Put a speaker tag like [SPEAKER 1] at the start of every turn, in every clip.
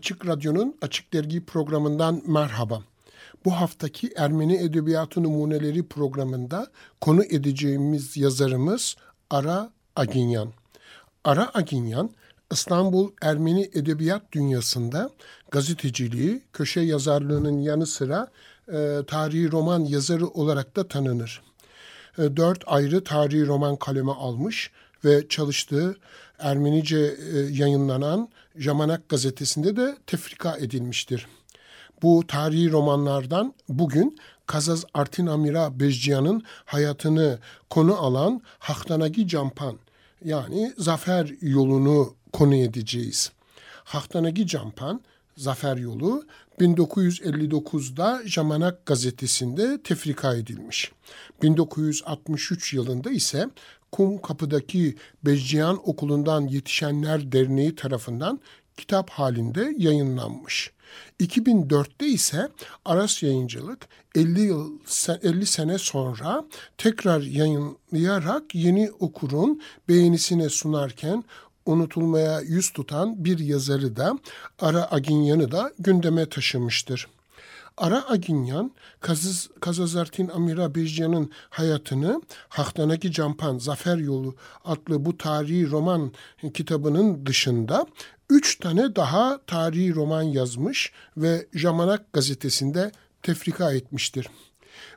[SPEAKER 1] Açık Radyo'nun Açık Dergi programından merhaba. Bu haftaki Ermeni Edebiyatı Numuneleri programında konu edeceğimiz yazarımız Ara Aginyan. Ara Aginyan, İstanbul Ermeni Edebiyat Dünyası'nda gazeteciliği, köşe yazarlığının yanı sıra e, tarihi roman yazarı olarak da tanınır. E, dört ayrı tarihi roman kaleme almış ve çalıştığı Ermenice e, yayınlanan Jamanak gazetesinde de tefrika edilmiştir. Bu tarihi romanlardan bugün Kazaz Artin Amira Bezciyan'ın hayatını konu alan Haftanagi Campan yani Zafer yolunu konu edeceğiz. Haftanagi Campan Zafer Yolu 1959'da Jamanak gazetesinde tefrika edilmiş. 1963 yılında ise Kum Kapı'daki Bezciyan Okulu'ndan Yetişenler Derneği tarafından kitap halinde yayınlanmış. 2004'te ise Aras Yayıncılık 50 yıl 50 sene sonra tekrar yayınlayarak yeni okurun beğenisine sunarken unutulmaya yüz tutan bir yazarı da Ara Aginyan'ı da gündeme taşımıştır. Ara Aginyan, Kazız, Kazazartin Amira Bejcan'ın hayatını Haftanaki Campan Zafer Yolu adlı bu tarihi roman kitabının dışında üç tane daha tarihi roman yazmış ve Jamanak gazetesinde tefrika etmiştir.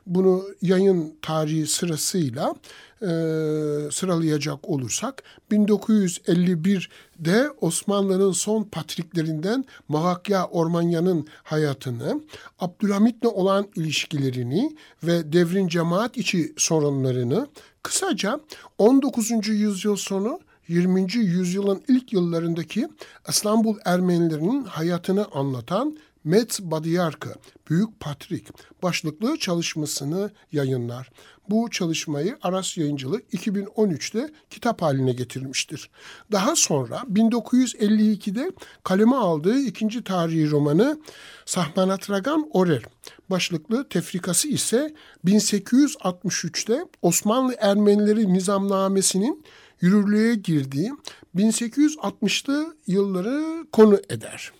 [SPEAKER 1] Bunu yayın tarihi sırasıyla e, sıralayacak olursak 1951'de Osmanlı'nın son patriklerinden Mahakya Ormanya'nın hayatını, Abdülhamit'le olan ilişkilerini ve devrin cemaat içi sorunlarını kısaca 19. yüzyıl sonu 20. yüzyılın ilk yıllarındaki İstanbul Ermenilerinin hayatını anlatan Met Badiyarkı, Büyük Patrik başlıklı çalışmasını yayınlar. Bu çalışmayı Aras Yayıncılık 2013'te kitap haline getirmiştir. Daha sonra 1952'de kaleme aldığı ikinci tarihi romanı Sahmanatragan Orer başlıklı tefrikası ise 1863'te Osmanlı Ermenileri Nizamnamesi'nin yürürlüğe girdiği 1860'lı yılları konu eder.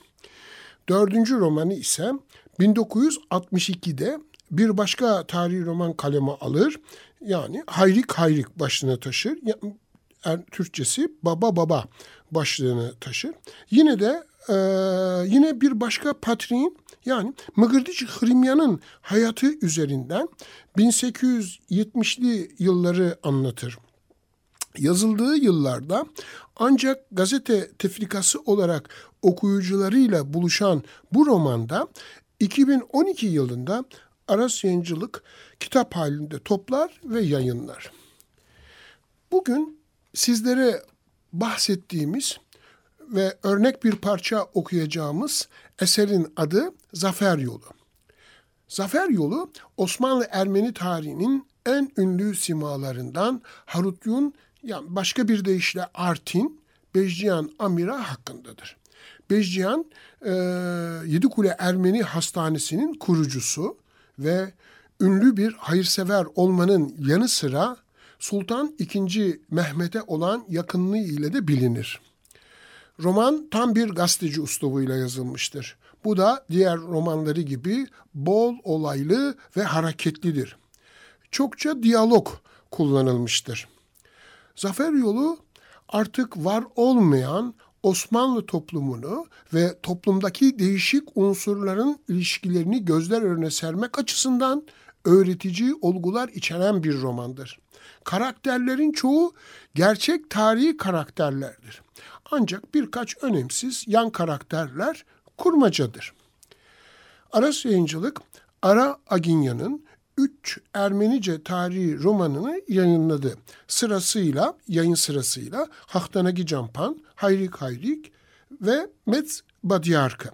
[SPEAKER 1] Dördüncü romanı ise 1962'de bir başka tarihi roman kaleme alır. Yani Hayrik Hayrik başlığını taşır. Yani, Türkçesi Baba Baba başlığını taşır. Yine de e, yine bir başka patriğin yani Mıgırdiç Hrimyan'ın hayatı üzerinden 1870'li yılları anlatır yazıldığı yıllarda ancak gazete tefrikası olarak okuyucularıyla buluşan bu romanda 2012 yılında Aras Yayıncılık kitap halinde toplar ve yayınlar. Bugün sizlere bahsettiğimiz ve örnek bir parça okuyacağımız eserin adı Zafer Yolu. Zafer Yolu Osmanlı Ermeni tarihinin en ünlü simalarından Harutyun yani başka bir deyişle Artin, Bejcihan Amira hakkındadır. Bejcihan e, Yedikule Ermeni Hastanesi'nin kurucusu ve ünlü bir hayırsever olmanın yanı sıra Sultan II. Mehmet'e olan yakınlığı ile de bilinir. Roman tam bir gazeteci uslubuyla yazılmıştır. Bu da diğer romanları gibi bol olaylı ve hareketlidir. Çokça diyalog kullanılmıştır. Zafer yolu artık var olmayan Osmanlı toplumunu ve toplumdaki değişik unsurların ilişkilerini gözler önüne sermek açısından öğretici olgular içeren bir romandır. Karakterlerin çoğu gerçek tarihi karakterlerdir. Ancak birkaç önemsiz yan karakterler kurmacadır. Aras Yayıncılık, Ara Aginya'nın üç Ermenice tarihi romanını yayınladı. Sırasıyla, yayın sırasıyla Haftanagi Campan, Hayrik Hayrik ve Metz Badyarka.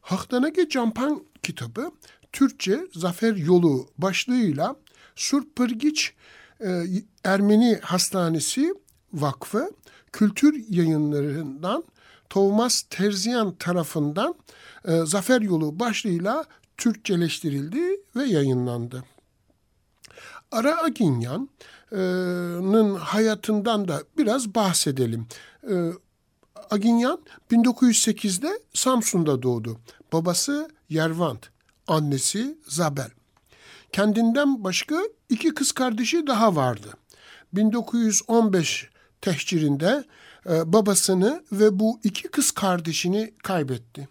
[SPEAKER 1] Haktanage Campan kitabı Türkçe Zafer Yolu başlığıyla Surpırgiç e, Ermeni Hastanesi Vakfı Kültür Yayınlarından Thomas Terzian tarafından e, Zafer Yolu başlığıyla Türkçeleştirildi ve yayınlandı. Ara Aginyan'ın hayatından da biraz bahsedelim. Aginyan 1908'de Samsun'da doğdu. Babası Yervant, annesi Zabel. Kendinden başka iki kız kardeşi daha vardı. 1915 tehcirinde babasını ve bu iki kız kardeşini kaybetti.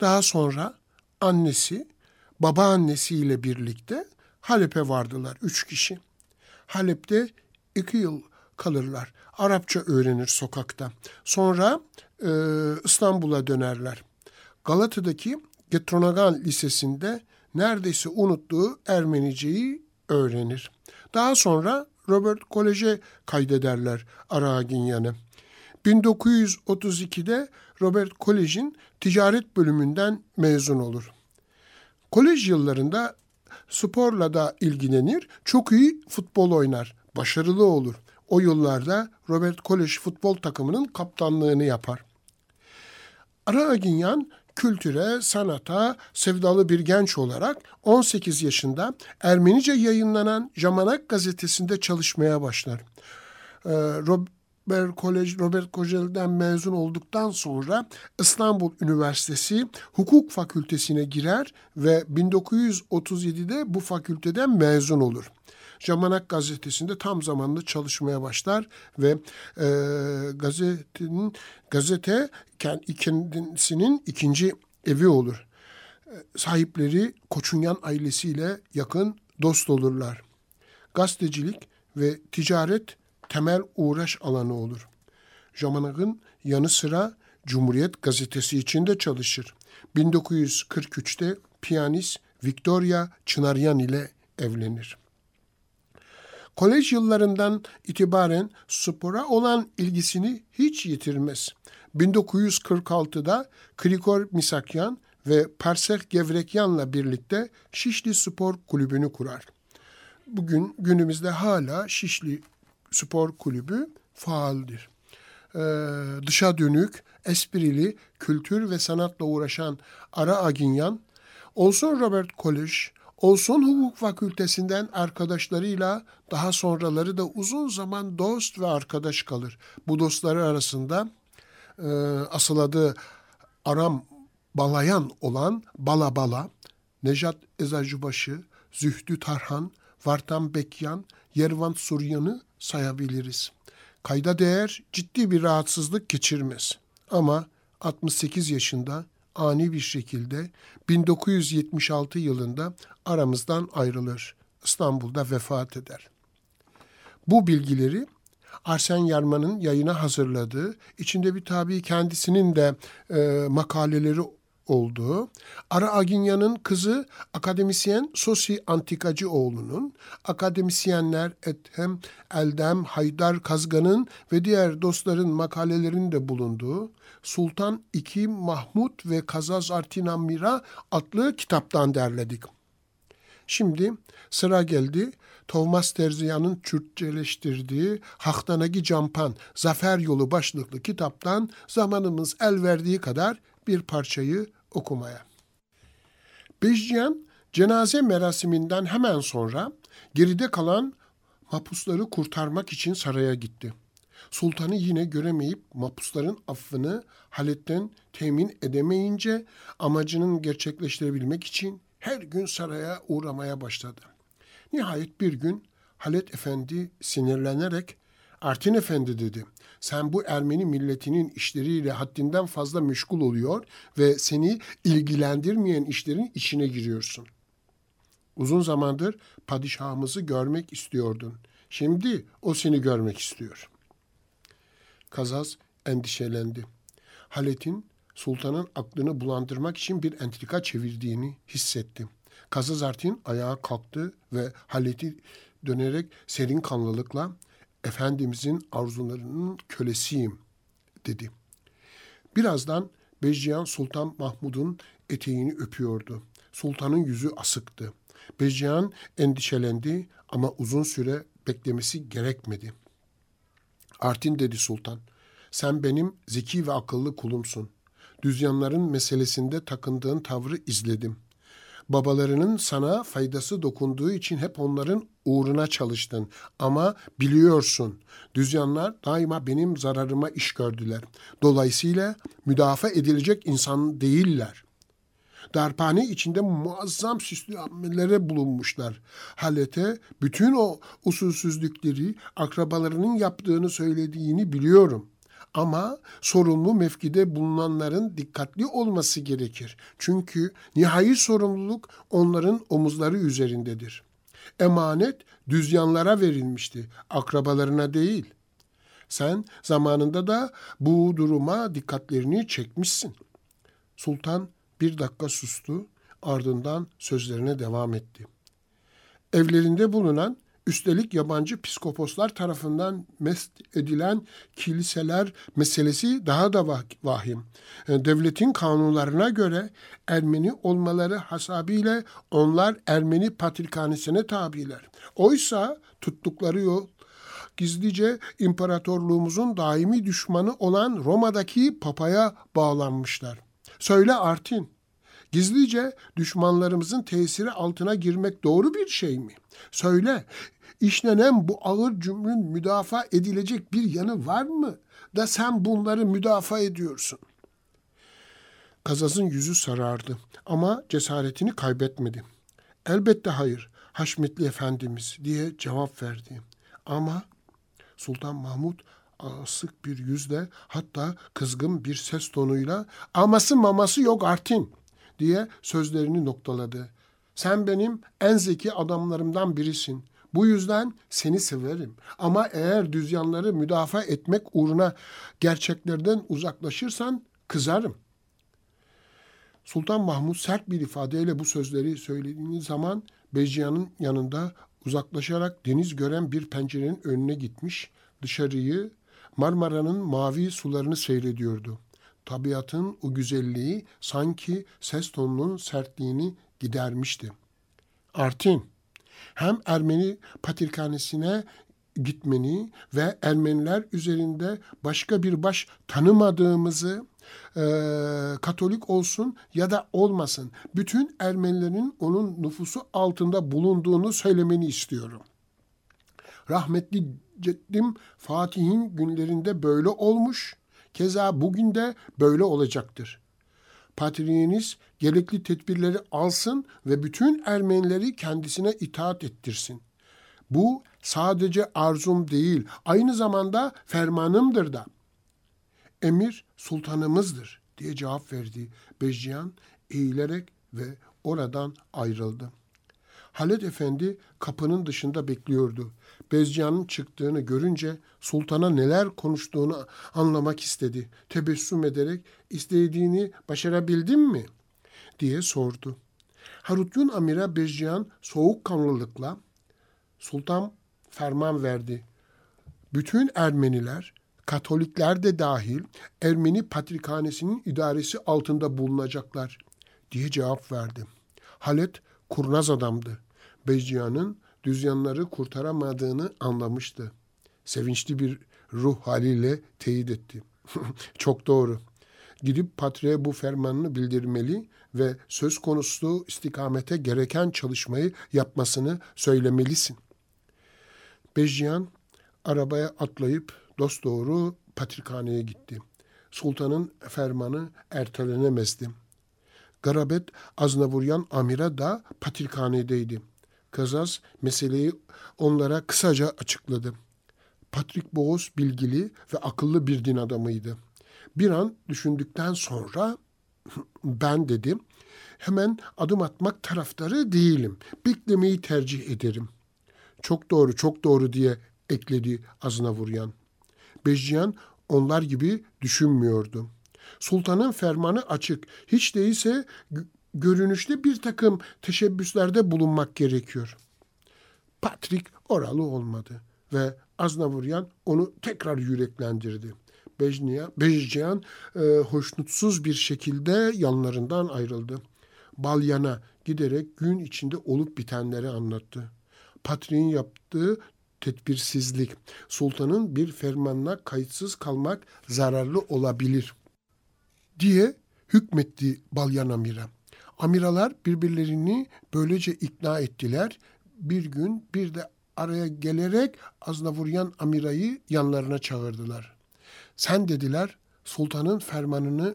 [SPEAKER 1] Daha sonra annesi, babaannesiyle birlikte Halep'e vardılar üç kişi. Halep'te iki yıl kalırlar. Arapça öğrenir sokakta. Sonra e, İstanbul'a dönerler. Galata'daki Getronagan Lisesi'nde neredeyse unuttuğu Ermeniceyi öğrenir. Daha sonra Robert Kolej'e kaydederler Araginyan'ı. 1932'de Robert Kolej'in ticaret bölümünden mezun olur. Kolej yıllarında sporla da ilgilenir, çok iyi futbol oynar, başarılı olur. O yıllarda Robert Kolej futbol takımının kaptanlığını yapar. Araginyan kültüre, sanata sevdalı bir genç olarak 18 yaşında Ermenice yayınlanan Jamanak gazetesinde çalışmaya başlar. Robert College, Robert Kojel'den mezun olduktan sonra İstanbul Üniversitesi Hukuk Fakültesine girer ve 1937'de bu fakülteden mezun olur. Jamanak gazetesinde tam zamanlı çalışmaya başlar ve e, gazetenin gazete kendisinin ikinci evi olur. E, sahipleri Koçunyan ailesiyle yakın dost olurlar. Gazetecilik ve ticaret temel uğraş alanı olur. Jamanak'ın yanı sıra Cumhuriyet Gazetesi içinde çalışır. 1943'te piyanist Victoria Çınaryan ile evlenir. Kolej yıllarından itibaren spora olan ilgisini hiç yitirmez. 1946'da Krikor Misakyan ve Parsek Gevrekyan'la birlikte Şişli Spor Kulübü'nü kurar. Bugün günümüzde hala Şişli Spor Kulübü faaldir. Ee, dışa dönük, esprili, kültür ve sanatla uğraşan Ara Aginyan, olsun Robert College, olsun hukuk fakültesinden arkadaşlarıyla daha sonraları da uzun zaman dost ve arkadaş kalır. Bu dostları arasında e, asıl adı Aram Balayan olan Bala Bala, Nejat Ezacıbaşı, Zühdü Tarhan, Vartan Bekyan, Yervan Suryan'ı sayabiliriz. Kayda değer ciddi bir rahatsızlık geçirmez. Ama 68 yaşında ani bir şekilde 1976 yılında aramızdan ayrılır. İstanbul'da vefat eder. Bu bilgileri Arsen Yarman'ın yayına hazırladığı, içinde bir tabi kendisinin de e, makaleleri olduğu, Ara Aginya'nın kızı akademisyen Sosi Antikacıoğlu'nun, akademisyenler Ethem Eldem Haydar Kazgan'ın ve diğer dostların makalelerinde bulunduğu Sultan II. Mahmut ve Kazaz Artinamira adlı kitaptan derledik. Şimdi sıra geldi Thomas Terziyan'ın Türkçeleştirdiği Haktanagi Campan Zafer Yolu başlıklı kitaptan zamanımız el verdiği kadar bir parçayı okumaya. Bejciyan cenaze merasiminden hemen sonra geride kalan mahpusları kurtarmak için saraya gitti. Sultanı yine göremeyip mahpusların affını Halet'ten temin edemeyince amacının gerçekleştirebilmek için her gün saraya uğramaya başladı. Nihayet bir gün Halet Efendi sinirlenerek Artin Efendi dedi. Sen bu Ermeni milletinin işleriyle haddinden fazla meşgul oluyor ve seni ilgilendirmeyen işlerin içine giriyorsun. Uzun zamandır padişahımızı görmek istiyordun. Şimdi o seni görmek istiyor. Kazaz endişelendi. Halet'in sultanın aklını bulandırmak için bir entrika çevirdiğini hissetti. Kazaz Artin ayağa kalktı ve Halet'i dönerek serin kanlılıkla Efendimizin arzularının kölesiyim dedi. Birazdan Bezcihan Sultan Mahmud'un eteğini öpüyordu. Sultanın yüzü asıktı. Bezcihan endişelendi ama uzun süre beklemesi gerekmedi. Artin dedi sultan, sen benim zeki ve akıllı kulumsun. Düzyanların meselesinde takındığın tavrı izledim. Babalarının sana faydası dokunduğu için hep onların uğruna çalıştın. Ama biliyorsun, düzyanlar daima benim zararıma iş gördüler. Dolayısıyla müdafaa edilecek insan değiller. Darphane içinde muazzam süslü amelere bulunmuşlar. Halete bütün o usulsüzlükleri akrabalarının yaptığını söylediğini biliyorum. Ama sorumlu mevkide bulunanların dikkatli olması gerekir. Çünkü nihai sorumluluk onların omuzları üzerindedir. Emanet düzyanlara verilmişti, akrabalarına değil. Sen zamanında da bu duruma dikkatlerini çekmişsin. Sultan bir dakika sustu, ardından sözlerine devam etti. Evlerinde bulunan, üstelik yabancı psikoposlar tarafından mest edilen kiliseler meselesi daha da vahim. E, devletin kanunlarına göre Ermeni olmaları hasabiyle onlar Ermeni patrikhanesine tabiler. Oysa tuttukları yol gizlice imparatorluğumuzun daimi düşmanı olan Roma'daki papaya bağlanmışlar. Söyle Artin, gizlice düşmanlarımızın tesiri altına girmek doğru bir şey mi? Söyle, işlenen bu ağır cümlün müdafaa edilecek bir yanı var mı da sen bunları müdafaa ediyorsun? Kazaz'ın yüzü sarardı ama cesaretini kaybetmedi. Elbette hayır, Haşmetli Efendimiz diye cevap verdi. Ama Sultan Mahmud asık bir yüzle hatta kızgın bir ses tonuyla aması maması yok Artin diye sözlerini noktaladı. Sen benim en zeki adamlarımdan birisin. Bu yüzden seni severim. Ama eğer düzyanları müdafaa etmek uğruna gerçeklerden uzaklaşırsan kızarım. Sultan Mahmud sert bir ifadeyle bu sözleri söylediği zaman Beciyan'ın yanında uzaklaşarak deniz gören bir pencerenin önüne gitmiş, dışarıyı Marmara'nın mavi sularını seyrediyordu. Tabiatın o güzelliği sanki ses tonunun sertliğini gidermişti. Artin, hem Ermeni patrikhanesine gitmeni ve Ermeniler üzerinde başka bir baş tanımadığımızı e, Katolik olsun ya da olmasın bütün Ermenilerin onun nüfusu altında bulunduğunu söylemeni istiyorum. Rahmetli ceddim Fatih'in günlerinde böyle olmuş, keza bugün de böyle olacaktır. Patriğiniz gerekli tedbirleri alsın ve bütün Ermenileri kendisine itaat ettirsin. Bu sadece arzum değil, aynı zamanda fermanımdır da. Emir sultanımızdır diye cevap verdi Bezciyan eğilerek ve oradan ayrıldı. Halet Efendi kapının dışında bekliyordu. Bezcan'ın çıktığını görünce sultana neler konuştuğunu anlamak istedi. Tebessüm ederek istediğini başarabildin mi? diye sordu. Harutyun Amir'e Bezcan soğukkanlılıkla sultan ferman verdi. Bütün Ermeniler, Katolikler de dahil Ermeni Patrikhanesi'nin idaresi altında bulunacaklar diye cevap verdi. Halet kurnaz adamdı. Bezciyan'ın düzyanları kurtaramadığını anlamıştı. Sevinçli bir ruh haliyle teyit etti. Çok doğru. Gidip patriğe bu fermanını bildirmeli ve söz konusu istikamete gereken çalışmayı yapmasını söylemelisin. Bejyan arabaya atlayıp dosdoğru patrikhaneye gitti. Sultanın fermanı ertelenemezdi. Garabet Aznavuryan Amira da patrikhanedeydi. Kazaz meseleyi onlara kısaca açıkladı. Patrick Boğaz bilgili ve akıllı bir din adamıydı. Bir an düşündükten sonra ben dedim hemen adım atmak taraftarı değilim. Beklemeyi tercih ederim. Çok doğru, çok doğru diye ekledi Aznavuryan. Bejciyan onlar gibi düşünmüyordu. Sultanın fermanı açık. Hiç değilse görünüşte bir takım teşebbüslerde bulunmak gerekiyor. Patrick oralı olmadı ve Aznavuryan onu tekrar yüreklendirdi. Bejcihan e, hoşnutsuz bir şekilde yanlarından ayrıldı. Balyan'a giderek gün içinde olup bitenleri anlattı. Patriğin yaptığı tedbirsizlik, sultanın bir fermanına kayıtsız kalmak zararlı olabilir diye hükmetti Balyan Amir'e. Amiralar birbirlerini böylece ikna ettiler. Bir gün bir de araya gelerek Aznavuryan Amira'yı yanlarına çağırdılar. Sen dediler sultanın fermanını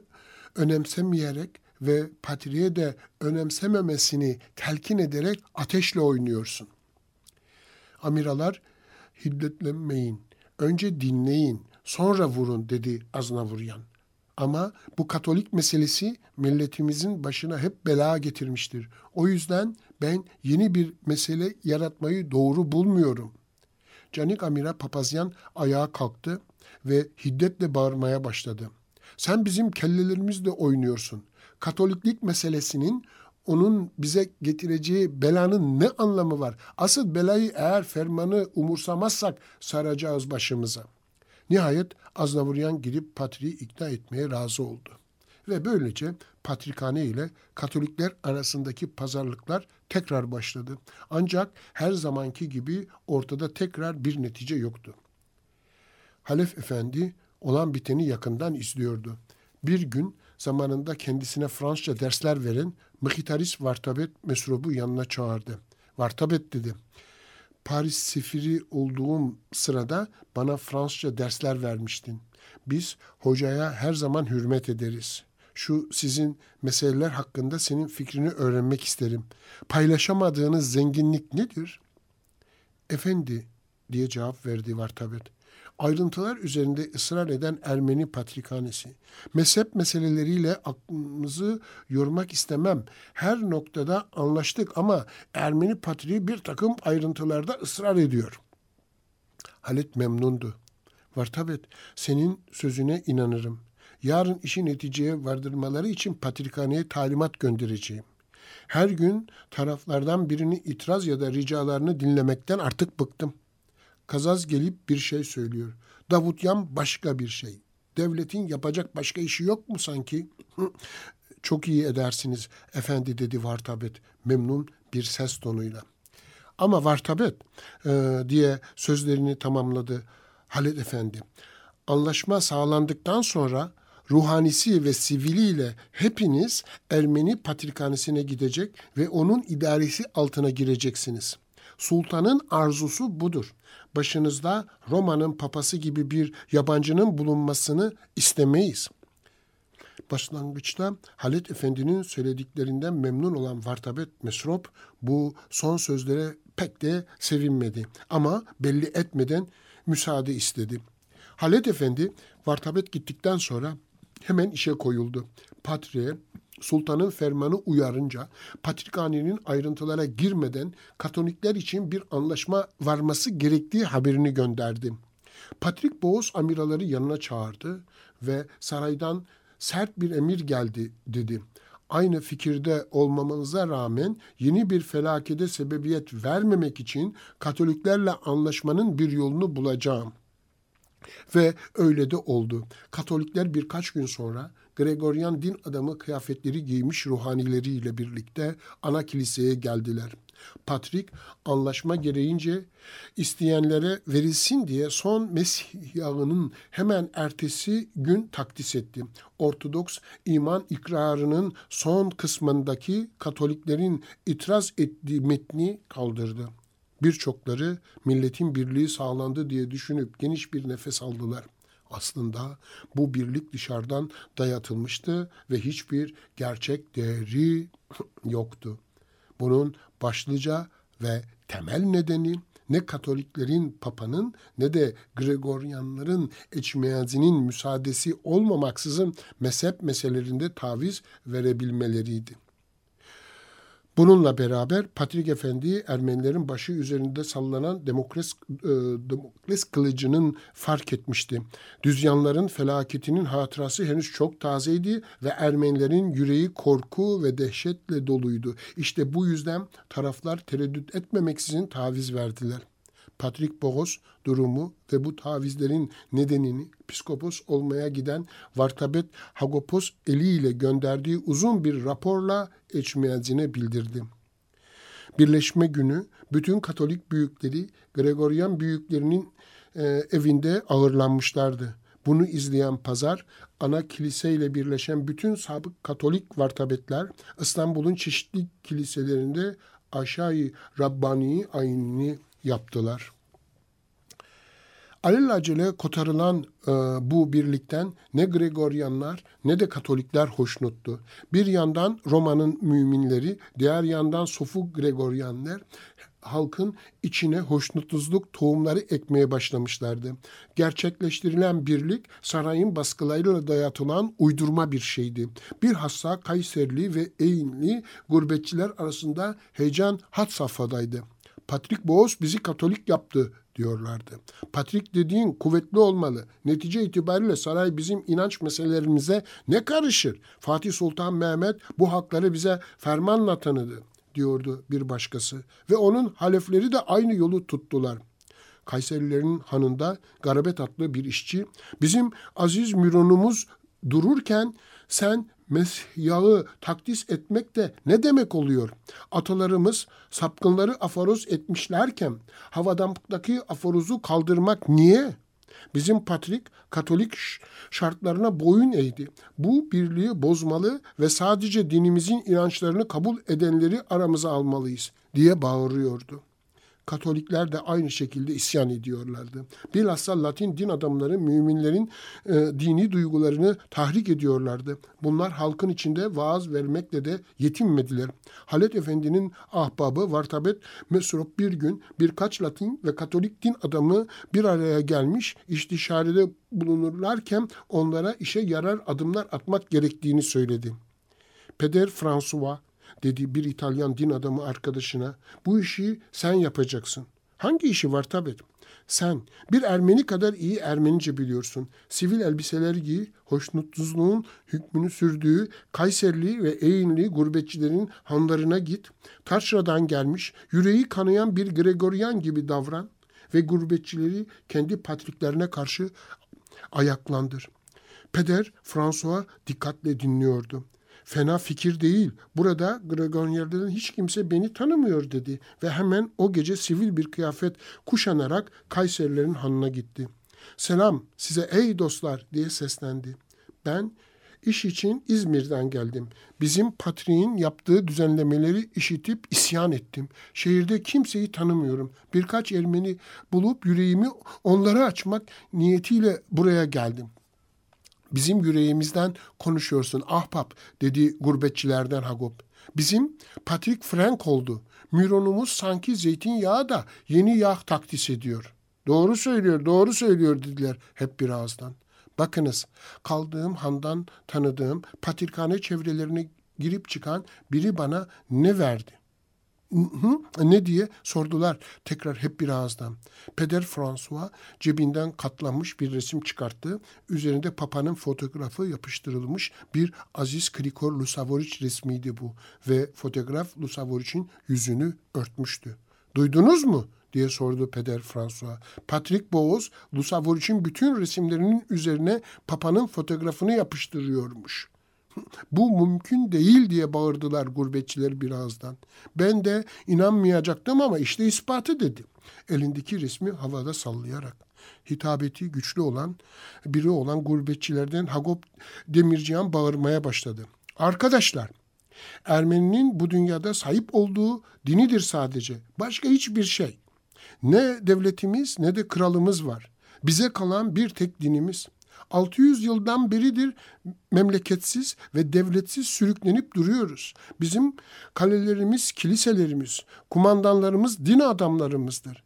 [SPEAKER 1] önemsemeyerek ve patriye de önemsememesini telkin ederek ateşle oynuyorsun. Amiralar hiddetlenmeyin, önce dinleyin, sonra vurun dedi Aznavuryan. Ama bu Katolik meselesi milletimizin başına hep bela getirmiştir. O yüzden ben yeni bir mesele yaratmayı doğru bulmuyorum. Canik Amira Papazyan ayağa kalktı ve hiddetle bağırmaya başladı. Sen bizim kellelerimizle oynuyorsun. Katoliklik meselesinin onun bize getireceği belanın ne anlamı var? Asıl belayı eğer fermanı umursamazsak saracağız başımıza. Nihayet Aznavuryan gidip Patriği ikna etmeye razı oldu. Ve böylece Patrikhane ile Katolikler arasındaki pazarlıklar tekrar başladı. Ancak her zamanki gibi ortada tekrar bir netice yoktu. Halef Efendi olan biteni yakından izliyordu. Bir gün zamanında kendisine Fransızca dersler veren Mıhitaris Vartabet Mesrub'u yanına çağırdı. Vartabet dedi. Paris sefiri olduğum sırada bana Fransızca dersler vermiştin. Biz hocaya her zaman hürmet ederiz. Şu sizin meseleler hakkında senin fikrini öğrenmek isterim. Paylaşamadığınız zenginlik nedir? Efendi diye cevap verdi Vartabet ayrıntılar üzerinde ısrar eden Ermeni Patrikhanesi. Mezhep meseleleriyle aklımızı yormak istemem. Her noktada anlaştık ama Ermeni Patriği bir takım ayrıntılarda ısrar ediyor. Halit memnundu. Vartabet, senin sözüne inanırım. Yarın işi neticeye vardırmaları için patrikhaneye talimat göndereceğim. Her gün taraflardan birini itiraz ya da ricalarını dinlemekten artık bıktım.'' Kazaz gelip bir şey söylüyor. Davutyan başka bir şey. Devletin yapacak başka işi yok mu sanki? Çok iyi edersiniz efendi dedi Vartabet memnun bir ses tonuyla. Ama Vartabet e, diye sözlerini tamamladı Halid Efendi. Anlaşma sağlandıktan sonra ruhanisi ve siviliyle hepiniz Ermeni patrikhanesine gidecek ve onun idaresi altına gireceksiniz. Sultanın arzusu budur başınızda Roma'nın papası gibi bir yabancının bulunmasını istemeyiz. Başlangıçta Halit Efendi'nin söylediklerinden memnun olan Vartabet Mesrop bu son sözlere pek de sevinmedi ama belli etmeden müsaade istedi. Halit Efendi Vartabet gittikten sonra hemen işe koyuldu. Patriye sultanın fermanı uyarınca Patrikhane'nin ayrıntılara girmeden Katolikler için bir anlaşma varması gerektiği haberini gönderdi. Patrik Boğaz amiraları yanına çağırdı ve saraydan sert bir emir geldi dedi. Aynı fikirde olmamanıza rağmen yeni bir felakete sebebiyet vermemek için Katoliklerle anlaşmanın bir yolunu bulacağım.'' Ve öyle de oldu. Katolikler birkaç gün sonra Gregorian din adamı kıyafetleri giymiş ruhanileriyle birlikte ana kiliseye geldiler. Patrik anlaşma gereğince isteyenlere verilsin diye son Mesih yağının hemen ertesi gün takdis etti. Ortodoks iman ikrarının son kısmındaki Katoliklerin itiraz ettiği metni kaldırdı. Birçokları milletin birliği sağlandı diye düşünüp geniş bir nefes aldılar. Aslında bu birlik dışarıdan dayatılmıştı ve hiçbir gerçek değeri yoktu. Bunun başlıca ve temel nedeni ne Katoliklerin Papa'nın ne de Gregoryanların Eçmeyazinin müsaadesi olmamaksızın mezhep meselelerinde taviz verebilmeleriydi. Bununla beraber Patrik Efendi Ermenilerin başı üzerinde sallanan Demokras, e, Demokras kılıcının fark etmişti. Düzyanların felaketinin hatırası henüz çok tazeydi ve Ermenilerin yüreği korku ve dehşetle doluydu. İşte bu yüzden taraflar tereddüt etmemeksizin taviz verdiler. Patrick Bogos durumu ve bu tavizlerin nedenini piskopos olmaya giden Vartabet Hagopos eliyle gönderdiği uzun bir raporla eçmeyazine bildirdi. Birleşme günü bütün Katolik büyükleri Gregorian büyüklerinin e, evinde ağırlanmışlardı. Bunu izleyen pazar ana kiliseyle birleşen bütün sabık Katolik vartabetler İstanbul'un çeşitli kiliselerinde aşağı Rabbani ayinini yaptılar. Alelacele kotarılan e, bu birlikten ne Gregoryanlar ne de Katolikler hoşnuttu. Bir yandan Roma'nın müminleri, diğer yandan Sofu Gregoryanlar halkın içine hoşnutsuzluk tohumları ekmeye başlamışlardı. Gerçekleştirilen birlik sarayın baskılarıyla dayatılan uydurma bir şeydi. Bir hassa Kayserli ve Eğinli gurbetçiler arasında heyecan hat safhadaydı. Patrick Boğaz bizi Katolik yaptı diyorlardı. Patrick dediğin kuvvetli olmalı. Netice itibariyle saray bizim inanç meselelerimize ne karışır? Fatih Sultan Mehmet bu hakları bize fermanla tanıdı diyordu bir başkası. Ve onun halefleri de aynı yolu tuttular. Kayserilerin hanında Garabet adlı bir işçi bizim aziz müronumuz dururken sen Mesyağı takdis etmek de ne demek oluyor? Atalarımız sapkınları aforoz etmişlerken havadamdaki aforozu kaldırmak niye? Bizim Patrik Katolik şartlarına boyun eğdi. Bu birliği bozmalı ve sadece dinimizin inançlarını kabul edenleri aramıza almalıyız diye bağırıyordu. Katolikler de aynı şekilde isyan ediyorlardı. Bilhassa Latin din adamları müminlerin e, dini duygularını tahrik ediyorlardı. Bunlar halkın içinde vaaz vermekle de yetinmediler. Halet Efendi'nin ahbabı Vartabet Mesrop bir gün birkaç Latin ve Katolik din adamı bir araya gelmiş istişarede bulunurlarken onlara işe yarar adımlar atmak gerektiğini söyledi. Peder François dedi bir İtalyan din adamı arkadaşına. Bu işi sen yapacaksın. Hangi işi var tabi? Sen bir Ermeni kadar iyi Ermenice biliyorsun. Sivil elbiseler giy, hoşnutsuzluğun hükmünü sürdüğü Kayserli ve Eğinli gurbetçilerin hanlarına git. Taşra'dan gelmiş, yüreği kanayan bir Gregorian gibi davran ve gurbetçileri kendi patriklerine karşı ayaklandır. Peder François dikkatle dinliyordu fena fikir değil. Burada Gregorier'den hiç kimse beni tanımıyor dedi ve hemen o gece sivil bir kıyafet kuşanarak Kayserilerin hanına gitti. Selam size ey dostlar diye seslendi. Ben iş için İzmir'den geldim. Bizim patriğin yaptığı düzenlemeleri işitip isyan ettim. Şehirde kimseyi tanımıyorum. Birkaç Ermeni bulup yüreğimi onlara açmak niyetiyle buraya geldim. Bizim yüreğimizden konuşuyorsun ahbap dedi gurbetçilerden Hagop. Bizim Patrick Frank oldu. Müronumuz sanki zeytinyağı da yeni yağ takdis ediyor. Doğru söylüyor, doğru söylüyor dediler hep bir ağızdan. Bakınız kaldığım handan tanıdığım patrikhane çevrelerine girip çıkan biri bana ne verdi? Hı, ne diye sordular tekrar hep bir ağızdan. Peder François cebinden katlanmış bir resim çıkarttı. Üzerinde Papa'nın fotoğrafı yapıştırılmış bir Aziz Krikor Lusavoriç resmiydi bu. Ve fotoğraf Lusavoriç'in yüzünü örtmüştü. Duydunuz mu? diye sordu Peder François. Patrick Boğaz, Lusavoriç'in bütün resimlerinin üzerine Papa'nın fotoğrafını yapıştırıyormuş.'' Bu mümkün değil diye bağırdılar gurbetçiler birazdan. Ben de inanmayacaktım ama işte ispatı dedi. Elindeki resmi havada sallayarak. Hitabeti güçlü olan biri olan gurbetçilerden Hagop Demircihan bağırmaya başladı. Arkadaşlar Ermeninin bu dünyada sahip olduğu dinidir sadece. Başka hiçbir şey. Ne devletimiz ne de kralımız var. Bize kalan bir tek dinimiz. 600 yıldan beridir memleketsiz ve devletsiz sürüklenip duruyoruz. Bizim kalelerimiz, kiliselerimiz, kumandanlarımız din adamlarımızdır.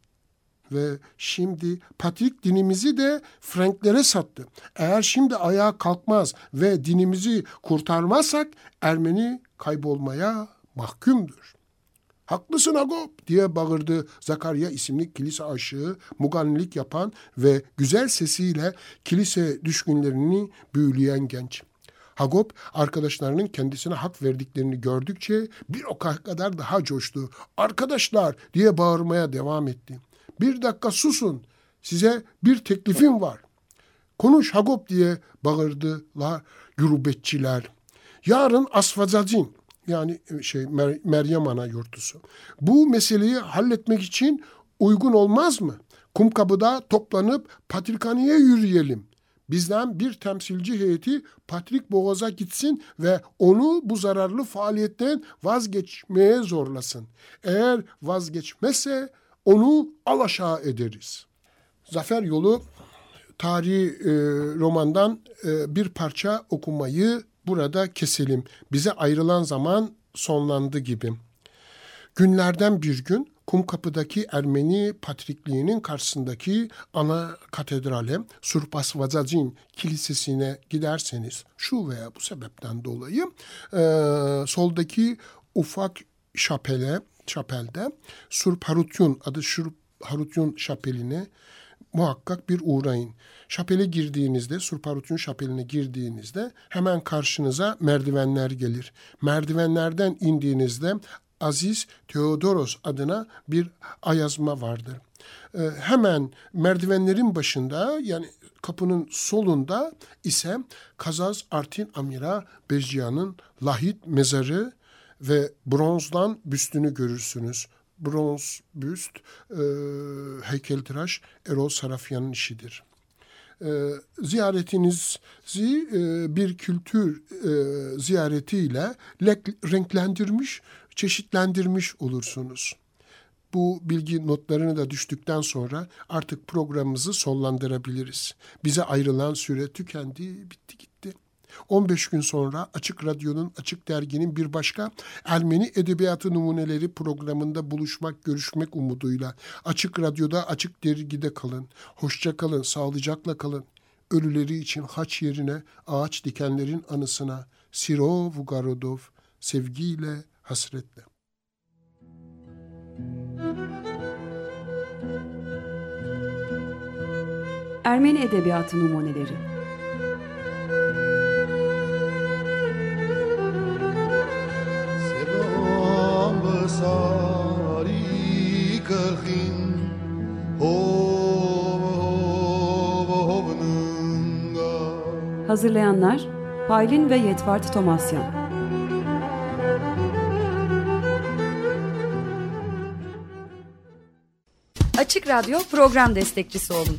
[SPEAKER 1] Ve şimdi Patrik dinimizi de Franklere sattı. Eğer şimdi ayağa kalkmaz ve dinimizi kurtarmazsak Ermeni kaybolmaya mahkumdur. Haklısın Agop diye bağırdı Zakarya isimli kilise aşığı mugannilik yapan ve güzel sesiyle kilise düşkünlerini büyüleyen genç. Hagop arkadaşlarının kendisine hak verdiklerini gördükçe bir o kadar daha coştu. Arkadaşlar diye bağırmaya devam etti. bir dakika susun. Size bir teklifim var. Konuş Hagop diye bağırdılar gürubetçiler. Yarın asfazacin yani e, şey Mer Meryem Ana yurtusu. Bu meseleyi halletmek için uygun olmaz mı? Kumkapı'da toplanıp Patrikhane'ye yürüyelim. Bizden bir temsilci heyeti Patrik Boğaz'a gitsin ve onu bu zararlı faaliyetten vazgeçmeye zorlasın. Eğer vazgeçmezse onu alaşağı ederiz. Zafer Yolu tarihi e, romandan e, bir parça okumayı burada keselim. Bize ayrılan zaman sonlandı gibi. Günlerden bir gün Kumkapı'daki Ermeni Patrikliği'nin karşısındaki ana katedrale Surpas Vazacin Kilisesi'ne giderseniz şu veya bu sebepten dolayı e, soldaki ufak şapele, şapelde Surp Harutyun adı Surp Harutyun şapeline muhakkak bir uğrayın. Şapele girdiğinizde, Surparut'un şapeline girdiğinizde hemen karşınıza merdivenler gelir. Merdivenlerden indiğinizde Aziz Theodoros adına bir ayazma vardır. Ee, hemen merdivenlerin başında yani kapının solunda ise Kazaz Artin Amira Bezciyan'ın lahit mezarı ve bronzdan büstünü görürsünüz. Bronz büst e, heykeltıraş Erol Sarafyan'ın işidir e, ziyaretinizi e, bir kültür e, ziyaretiyle renklendirmiş, çeşitlendirmiş olursunuz. Bu bilgi notlarını da düştükten sonra artık programımızı sonlandırabiliriz. Bize ayrılan süre tükendi, bitti gitti. 15 gün sonra Açık Radyo'nun, Açık Dergi'nin bir başka Ermeni Edebiyatı Numuneleri programında buluşmak, görüşmek umuduyla Açık Radyo'da, Açık Dergi'de kalın. Hoşça kalın, sağlıcakla kalın. Ölüleri için haç yerine ağaç dikenlerin anısına Sirov Garodov sevgiyle, hasretle.
[SPEAKER 2] Ermeni Edebiyatı Numuneleri Hazırlayanlar Paylin ve Yetvart Tomasyan.
[SPEAKER 3] Açık Radyo program destekçisi olun.